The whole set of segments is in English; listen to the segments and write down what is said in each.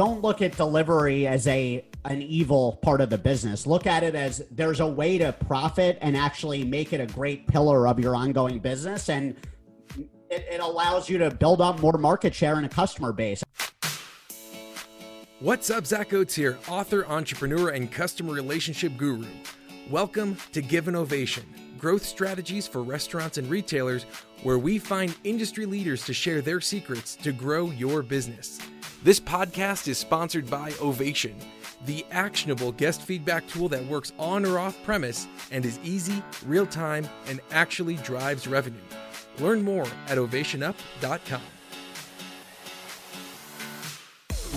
don't look at delivery as a an evil part of the business. Look at it as there's a way to profit and actually make it a great pillar of your ongoing business, and it, it allows you to build up more market share and a customer base. What's up, Zach Oates here, author, entrepreneur, and customer relationship guru. Welcome to Give an Ovation, growth strategies for restaurants and retailers, where we find industry leaders to share their secrets to grow your business. This podcast is sponsored by Ovation, the actionable guest feedback tool that works on or off premise and is easy, real time, and actually drives revenue. Learn more at ovationup.com.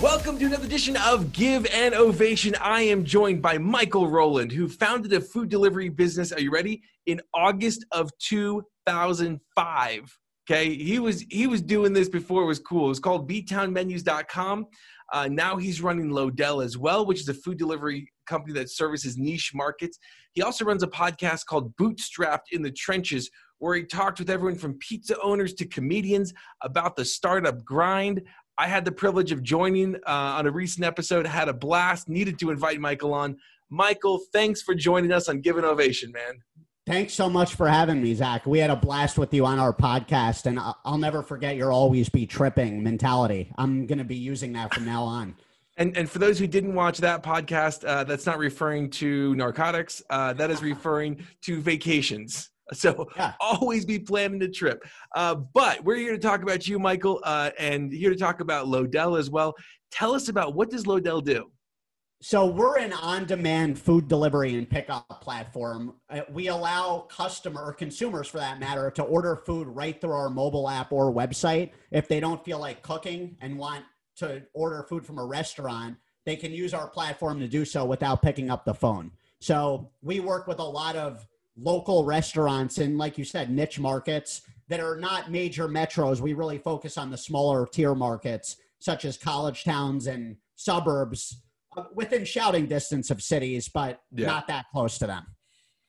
Welcome to another edition of Give an Ovation. I am joined by Michael Rowland, who founded a food delivery business. Are you ready? In August of 2005. Okay, he was he was doing this before it was cool. It was called btownmenus.com. Uh, now he's running Lodel as well, which is a food delivery company that services niche markets. He also runs a podcast called Bootstrapped in the Trenches, where he talked with everyone from pizza owners to comedians about the startup grind. I had the privilege of joining uh, on a recent episode, had a blast, needed to invite Michael on. Michael, thanks for joining us on Give an Ovation, man. Thanks so much for having me, Zach. We had a blast with you on our podcast, and I'll never forget your always be tripping mentality. I'm going to be using that from now on. And, and for those who didn't watch that podcast, uh, that's not referring to narcotics. Uh, that is referring to vacations. So yeah. always be planning a trip. Uh, but we're here to talk about you, Michael, uh, and here to talk about Lodel as well. Tell us about what does Lodel do? So we're an on-demand food delivery and pickup platform. Uh, we allow customer or consumers, for that matter, to order food right through our mobile app or website. If they don't feel like cooking and want to order food from a restaurant, they can use our platform to do so without picking up the phone. So we work with a lot of local restaurants and, like you said, niche markets that are not major metros. We really focus on the smaller tier markets, such as college towns and suburbs uh, within shouting distance of cities, but yeah. not that close to them.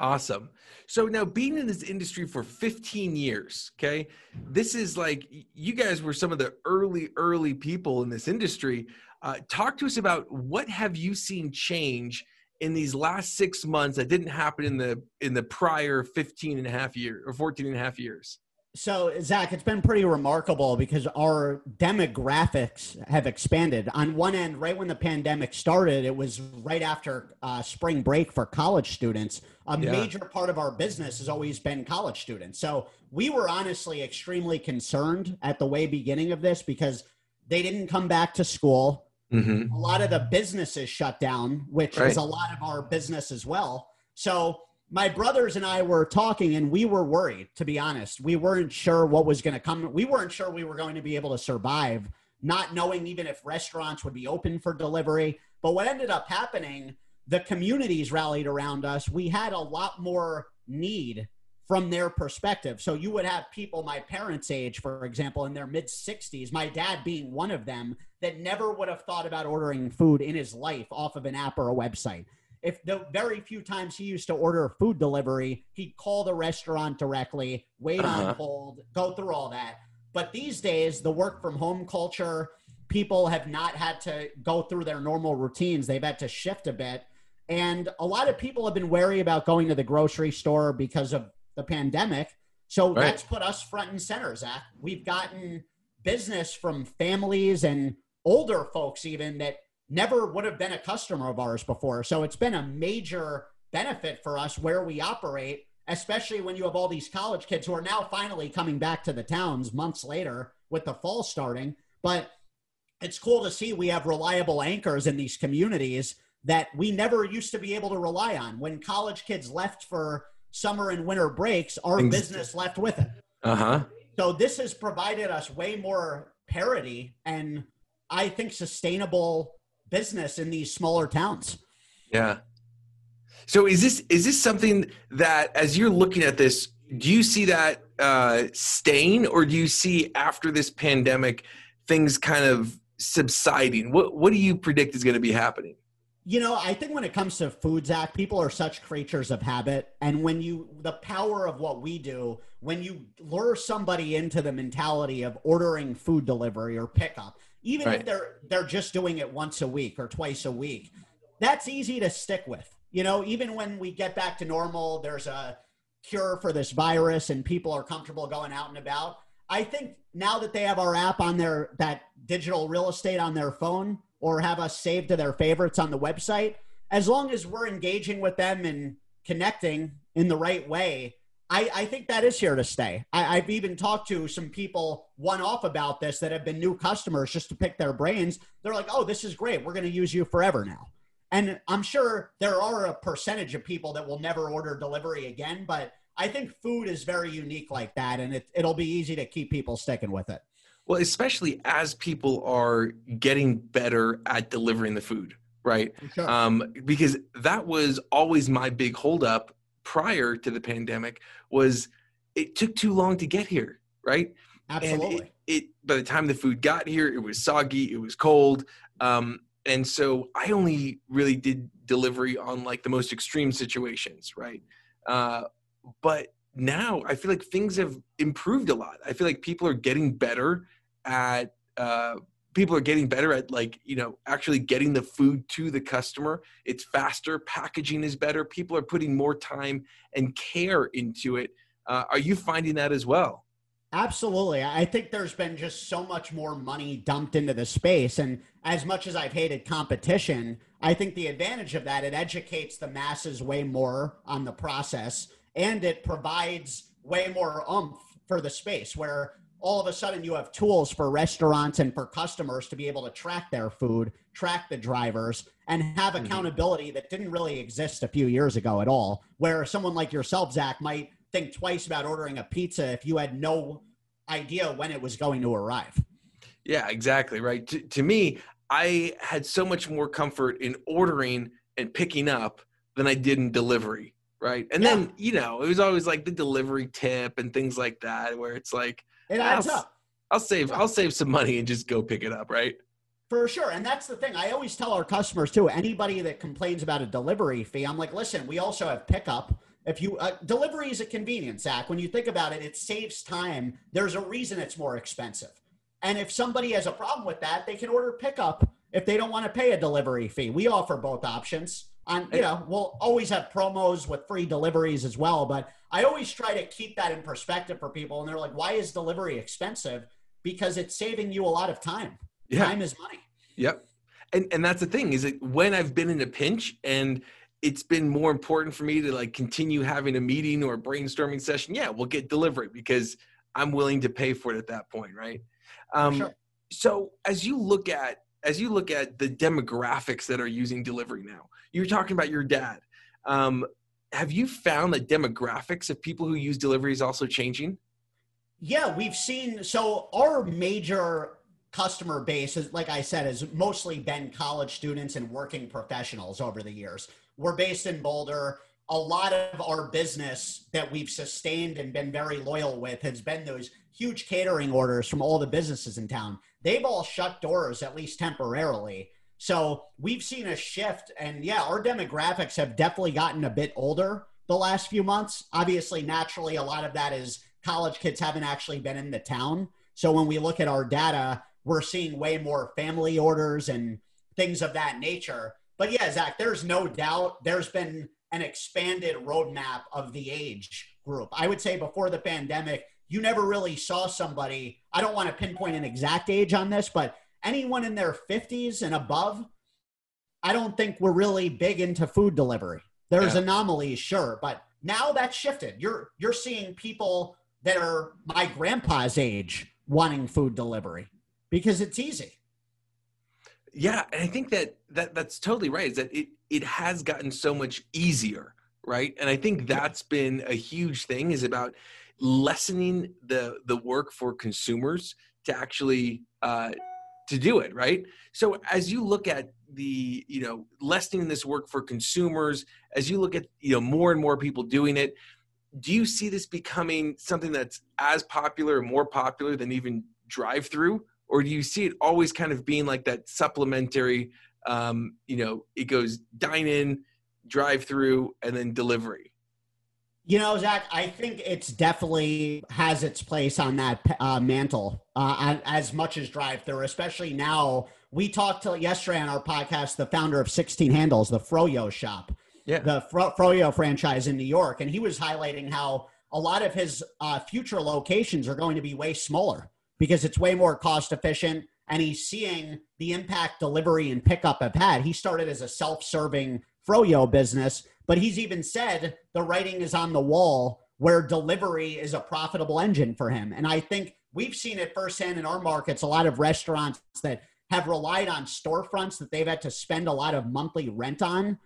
Awesome. So now being in this industry for 15 years, okay, this is like you guys were some of the early, early people in this industry. Uh, talk to us about what have you seen change in these last six months that didn't happen in the in the prior 15 and a half years or 14 and a half years so, Zach, it's been pretty remarkable because our demographics have expanded. On one end, right when the pandemic started, it was right after uh, spring break for college students. A yeah. major part of our business has always been college students. So, we were honestly extremely concerned at the way beginning of this because they didn't come back to school. Mm-hmm. A lot of the businesses shut down, which right. is a lot of our business as well. So, my brothers and I were talking and we were worried, to be honest. We weren't sure what was going to come. We weren't sure we were going to be able to survive, not knowing even if restaurants would be open for delivery. But what ended up happening, the communities rallied around us. We had a lot more need from their perspective. So you would have people my parents' age, for example, in their mid 60s, my dad being one of them, that never would have thought about ordering food in his life off of an app or a website if the very few times he used to order food delivery, he'd call the restaurant directly, wait uh-huh. on hold, go through all that. But these days, the work from home culture, people have not had to go through their normal routines. They've had to shift a bit. And a lot of people have been wary about going to the grocery store because of the pandemic. So right. that's put us front and center, Zach. We've gotten business from families and older folks, even that never would have been a customer of ours before. So it's been a major benefit for us where we operate, especially when you have all these college kids who are now finally coming back to the towns months later with the fall starting. But it's cool to see we have reliable anchors in these communities that we never used to be able to rely on. When college kids left for summer and winter breaks, our business left with it. Uh huh. So this has provided us way more parity and I think sustainable business in these smaller towns. Yeah. So is this is this something that as you're looking at this, do you see that uh, staying, or do you see after this pandemic things kind of subsiding? What what do you predict is going to be happening? You know, I think when it comes to food, Zach, people are such creatures of habit. And when you, the power of what we do, when you lure somebody into the mentality of ordering food delivery or pickup, even right. if they're they're just doing it once a week or twice a week, that's easy to stick with. You know, even when we get back to normal, there's a cure for this virus and people are comfortable going out and about. I think now that they have our app on their that digital real estate on their phone or have us saved to their favorites on the website, as long as we're engaging with them and connecting in the right way, I, I think that is here to stay. I, I've even talked to some people one off about this that have been new customers just to pick their brains. They're like, oh, this is great. We're going to use you forever now. And I'm sure there are a percentage of people that will never order delivery again, but I think food is very unique like that, and it, it'll be easy to keep people sticking with it. Well, especially as people are getting better at delivering the food, right? Sure. Um, because that was always my big holdup prior to the pandemic was it took too long to get here, right? Absolutely. And it, it by the time the food got here, it was soggy, it was cold. Um, and so I only really did delivery on like the most extreme situations, right? Uh, but now I feel like things have improved a lot. I feel like people are getting better at uh, people are getting better at like you know actually getting the food to the customer it's faster packaging is better people are putting more time and care into it. Uh, are you finding that as well? Absolutely. I think there's been just so much more money dumped into the space and as much as i've hated competition i think the advantage of that it educates the masses way more on the process and it provides way more oomph for the space where all of a sudden you have tools for restaurants and for customers to be able to track their food, track the drivers, and have mm-hmm. accountability that didn't really exist a few years ago at all. Where someone like yourself, Zach, might think twice about ordering a pizza if you had no idea when it was going to arrive. Yeah, exactly. Right. To, to me, I had so much more comfort in ordering and picking up than I did in delivery. Right. And yeah. then, you know, it was always like the delivery tip and things like that, where it's like, it adds I'll, up. I'll save I'll save some money and just go pick it up, right? For sure. And that's the thing. I always tell our customers too, anybody that complains about a delivery fee, I'm like, listen, we also have pickup. If you uh, delivery is a convenience, Zach. When you think about it, it saves time. There's a reason it's more expensive. And if somebody has a problem with that, they can order pickup if they don't want to pay a delivery fee. We offer both options. On you know, we'll always have promos with free deliveries as well, but I always try to keep that in perspective for people. And they're like, why is delivery expensive? Because it's saving you a lot of time. Yeah. Time is money. Yep. And and that's the thing is that when I've been in a pinch and it's been more important for me to like continue having a meeting or a brainstorming session, yeah, we'll get delivery because I'm willing to pay for it at that point, right? Um, sure. So as you look at as you look at the demographics that are using delivery now, you're talking about your dad. Um, have you found that demographics of people who use delivery is also changing? Yeah, we've seen. So our major customer base is, like I said, has mostly been college students and working professionals over the years. We're based in Boulder. A lot of our business that we've sustained and been very loyal with has been those huge catering orders from all the businesses in town. They've all shut doors, at least temporarily. So we've seen a shift, and yeah, our demographics have definitely gotten a bit older the last few months. Obviously, naturally, a lot of that is college kids haven't actually been in the town. So when we look at our data, we're seeing way more family orders and things of that nature. But yeah, Zach, there's no doubt there's been an expanded roadmap of the age group. I would say before the pandemic, you never really saw somebody. I don't want to pinpoint an exact age on this, but anyone in their 50s and above, I don't think we're really big into food delivery. There's yeah. anomalies, sure, but now that's shifted. You're you're seeing people that are my grandpa's age wanting food delivery because it's easy. Yeah, and I think that that that's totally right. Is that it it has gotten so much easier, right? And I think that's been a huge thing is about lessening the the work for consumers to actually uh, to do it right? So as you look at the you know lessening this work for consumers as you look at you know more and more people doing it do you see this becoming something that's as popular or more popular than even drive through or do you see it always kind of being like that supplementary um, you know it goes dine in drive through and then delivery You know, Zach, I think it's definitely has its place on that uh, mantle uh, as much as drive through, especially now. We talked to yesterday on our podcast, the founder of 16 Handles, the Froyo shop, yeah. the Fro- Froyo franchise in New York. And he was highlighting how a lot of his uh, future locations are going to be way smaller because it's way more cost efficient. And he's seeing the impact delivery and pickup have had. He started as a self serving Froyo business but he's even said the writing is on the wall where delivery is a profitable engine for him. And I think we've seen it firsthand in our markets. A lot of restaurants that have relied on storefronts that they've had to spend a lot of monthly rent on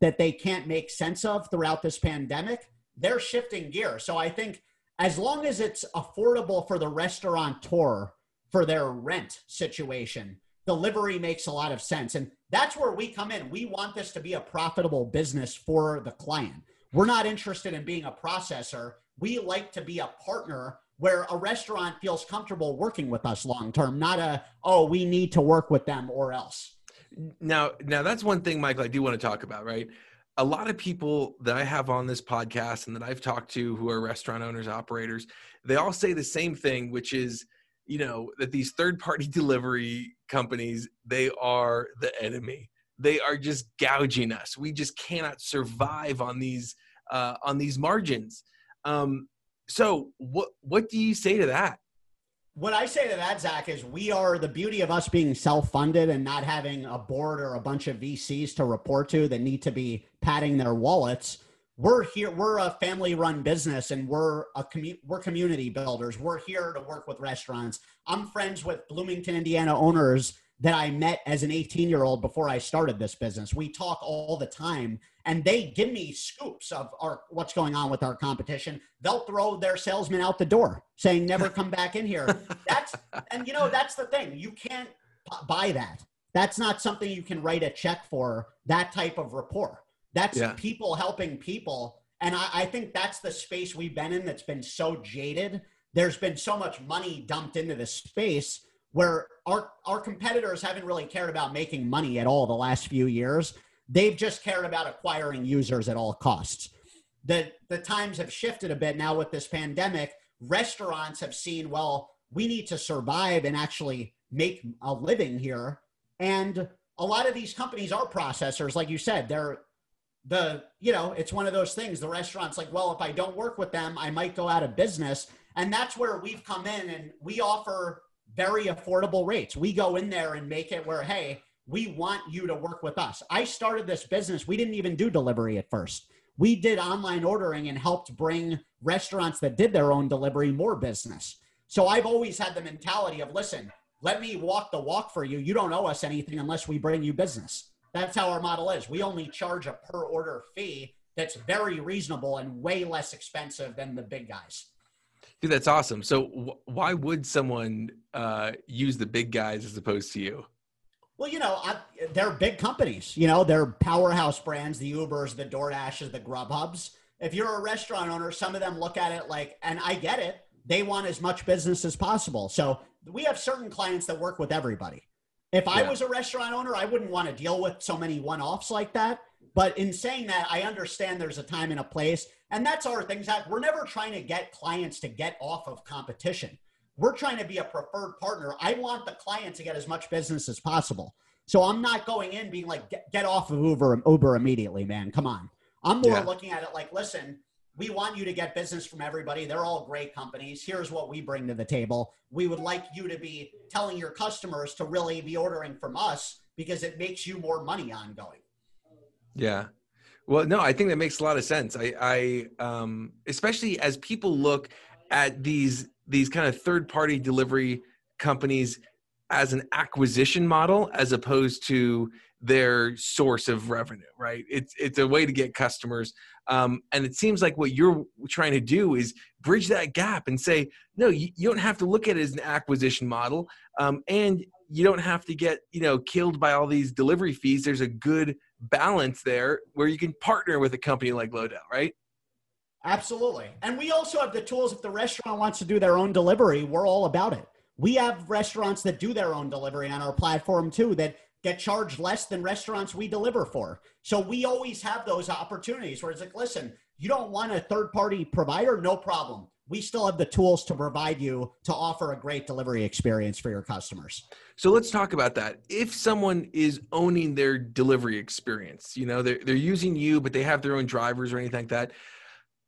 that they can't make sense of throughout this pandemic. They're shifting gear. So I think as long as it's affordable for the restaurateur for their rent situation, delivery makes a lot of sense. And that's where we come in. We want this to be a profitable business for the client. We're not interested in being a processor. We like to be a partner where a restaurant feels comfortable working with us long term, not a, oh, we need to work with them or else. Now, now that's one thing, Michael, I do want to talk about, right? A lot of people that I have on this podcast and that I've talked to who are restaurant owners, operators, they all say the same thing, which is you know that these third party delivery companies they are the enemy. They are just gouging us. We just cannot survive on these uh, on these margins. Um, so what what do you say to that? What I say to that, Zach, is we are the beauty of us being self funded and not having a board or a bunch of VCs to report to that need to be padding their wallets we're here we're a family run business and we're a commu- we're community builders. We're here to work with restaurants. I'm friends with bloomington indiana owners that i met as an 18 year old before i started this business. We talk all the time and they give me scoops of our what's going on with our competition. They'll throw their salesman out the door saying never come back in here. That's and you know that's the thing. You can't buy that. That's not something you can write a check for that type of rapport that's yeah. people helping people. And I, I think that's the space we've been in that's been so jaded. There's been so much money dumped into this space where our, our competitors haven't really cared about making money at all the last few years. They've just cared about acquiring users at all costs. The, the times have shifted a bit now with this pandemic. Restaurants have seen, well, we need to survive and actually make a living here. And a lot of these companies are processors, like you said, they're the you know it's one of those things. The restaurants like well if i don't work with them i might go out of business. And that's where we've come in and we offer very affordable rates. We go in there and make it where hey we want you to work with us. I started this business. We didn't even do delivery at first. We did online ordering and helped bring restaurants that did their own delivery more business. So i've always had the mentality of listen let me walk the walk for you. You don't owe us anything unless we bring you business that's how our model is. We only charge a per order fee that's very reasonable and way less expensive than the big guys. Dude, that's awesome. So, w- why would someone uh, use the big guys as opposed to you? Well, you know, I, they're big companies. You know, they're powerhouse brands, the Ubers, the DoorDashes, the Grubhubs. If you're a restaurant owner, some of them look at it like, and I get it, they want as much business as possible. So we have certain clients that work with everybody. If I was a restaurant owner, I wouldn't want to deal with so many one offs like that. But in saying that, I understand there's a time and a place. And that's our thing, Zach. We're never trying to get clients to get off of competition. We're trying to be a preferred partner. I want the client to get as much business as possible. So I'm not going in being like, get, get off of Uber, Uber immediately, man. Come on. I'm more yeah. looking at it like, listen, we want you to get business from everybody. They're all great companies. Here's what we bring to the table. We would like you to be telling your customers to really be ordering from us because it makes you more money ongoing. Yeah. Well, no, I think that makes a lot of sense. I, I, um, especially as people look at these these kind of third party delivery companies as an acquisition model as opposed to their source of revenue right? It's it's a way to get customers. Um, and it seems like what you're trying to do is bridge that gap and say no you, you don't have to look at it as an acquisition model. Um, and you don't have to get you know killed by all these delivery fees. There's a good balance there where you can partner with a company like lodel right? Absolutely. And we also have the tools if the restaurant wants to do their own delivery we're all about it we have restaurants that do their own delivery on our platform too that get charged less than restaurants we deliver for. So we always have those opportunities where it's like, listen, You don't want a third party provider? No problem. We still have the tools to provide you to offer a great delivery experience for your customers. So let's talk about that. If someone is owning their delivery experience, you know, they're, they're using you, but they have their own drivers or anything like that,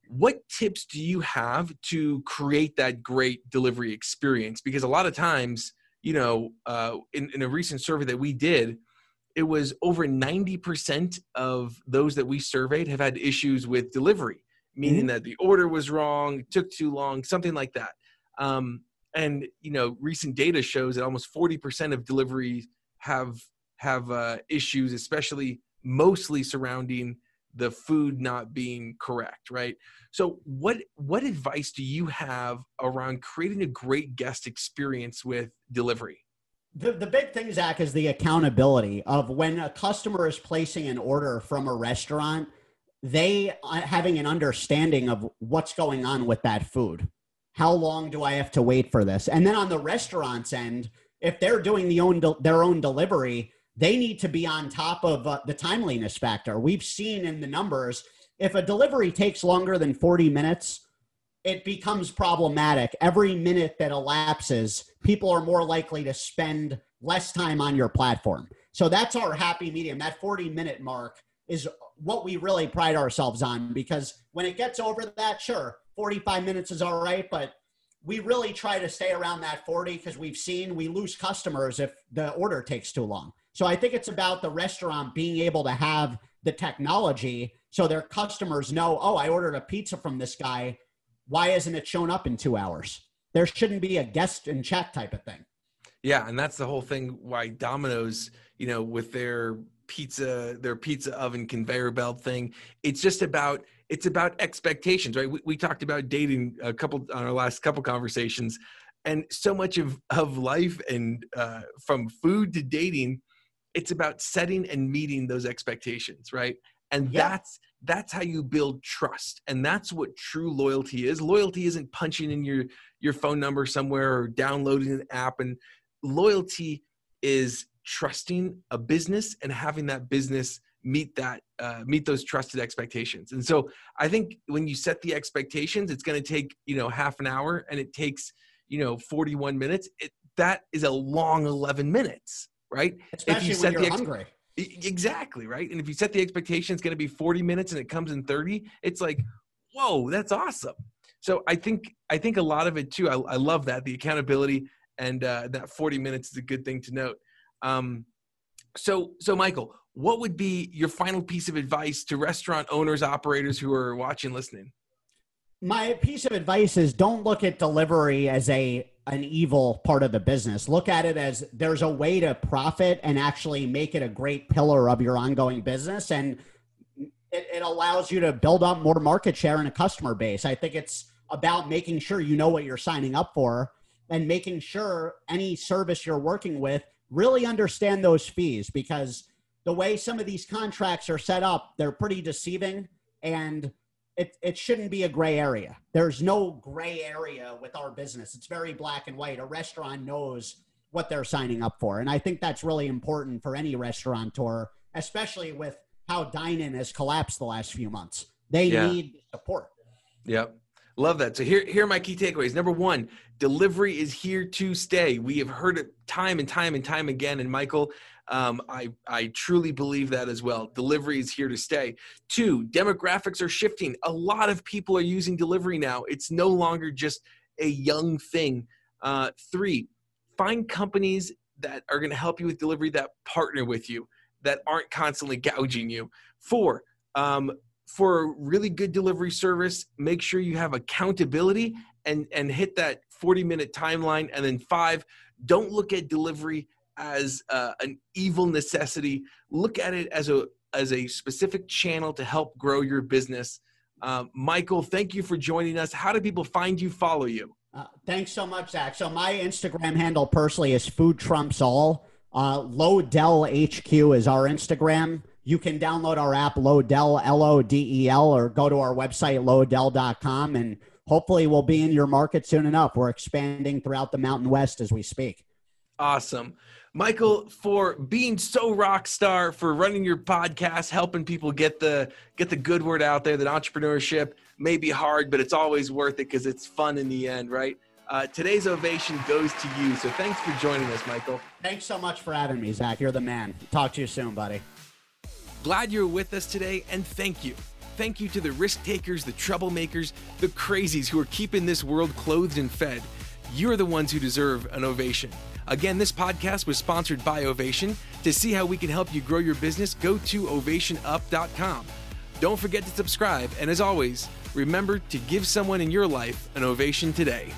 what tips do you have to create that great delivery experience? Because a lot of times, you know, uh, in, in a recent survey that we did, it was over 90% of those that we surveyed have had issues with delivery, meaning mm-hmm. that the order was wrong, took too long, something like that. Um, and you know, recent data shows that almost 40% of deliveries have have uh, issues, especially mostly surrounding the food not being correct, right? So, what what advice do you have around creating a great guest experience with delivery? The, the big thing, Zach, is the accountability of when a customer is placing an order from a restaurant, they uh, having an understanding of what's going on with that food. How long do I have to wait for this? And then on the restaurant's end, if they're doing the own their own delivery, they need to be on top of uh, the timeliness factor. We've seen in the numbers if a delivery takes longer than 40 minutes, it becomes problematic. Every minute that elapses, people are more likely to spend less time on your platform. So that's our happy medium. That 40 minute mark is what we really pride ourselves on because when it gets over that, sure, 45 minutes is all right, but we really try to stay around that 40 because we've seen we lose customers if the order takes too long. So I think it's about the restaurant being able to have the technology so their customers know, oh, I ordered a pizza from this guy why isn't it shown up in two hours? There shouldn't be a guest in chat type of thing. Yeah, and that's the whole thing why Domino's, you know, with their pizza, their pizza oven conveyor belt thing, it's just about it's about expectations, right? We, we talked about dating a couple on our last couple conversations, and so much of of life and uh, from food to dating, it's about setting and meeting those expectations, right? And yeah. that's that's how you build trust. And that's what true loyalty is. Loyalty isn't punching in your your phone number somewhere or downloading an app. And loyalty is trusting a business and having that business meet that uh, meet those trusted expectations. And so i think when you set the expectations it's going to take you know half an hour and it takes you know 41 minutes. It, that is a long 11 minutes right especially if you set when you're the ex- hungry Exactly, right? And if you set the expectation it's going to be 40 minutes and it comes in 30, it's like, whoa, that's awesome. So I think I think a lot of it too. I, I love that the accountability and uh, that 40 minutes is a good thing to note. Um, so so Michael, what would be your final piece of advice to restaurant owners, operators who are watching, listening? My piece of advice is don't look at delivery as a an evil part of the business. Look at it as there's a way to profit and actually make it a great pillar of your ongoing business. And it, it, allows you to build up more market share and a customer base. I think it's about making sure you know what you're signing up for and making sure any service you're working with really understand those fees because the way some of these contracts are set up, they're pretty deceiving. And it, it shouldn't be a gray area. There's no gray area with our business. It's very black and white. A restaurant knows what they're signing up for. And I think that's really important for any restaurateur, especially with how dine-in has collapsed the last few months. They yeah. need support. Yep. Love that. So here, here are my key takeaways. Number one, delivery is here to stay. We have heard it time and time and time again. And Michael, um, I, I truly believe that as well. Delivery is here to stay. Two, demographics are shifting. A lot of people are using delivery now. It's no longer just a young thing. Uh, three, find companies that are going to help you with delivery that partner with you, that aren't constantly gouging you. Four, um, for a really good delivery service, make sure you have accountability and, and hit that 40 minute timeline. And then five, don't look at delivery as uh, an evil necessity. Look at it as a as a specific channel to help grow your business. Uh, Michael, thank you for joining us. How do people find you, follow you? Uh, thanks so much, Zach. So my Instagram handle personally is Food Trumps All. Uh, Lodel HQ is our Instagram. You can download our app Lodel L O D E L or go to our website lodel.com and hopefully we'll be in your market soon enough. We're expanding throughout the Mountain West as we speak. Awesome. Michael, for being so rock star, for running your podcast, helping people get the get the good word out there that entrepreneurship may be hard, but it's always worth it because it's fun in the end, right? Uh, today's ovation goes to you. So thanks for joining us, Michael. Thanks so much for having me, Zach. You're the man. Talk to you soon, buddy. Glad you're with us today, and thank you. Thank you to the risk takers, the troublemakers, the crazies who are keeping this world clothed and fed. You're the ones who deserve an ovation. Again, this podcast was sponsored by Ovation. To see how we can help you grow your business, go to ovationup.com. Don't forget to subscribe, and as always, remember to give someone in your life an ovation today.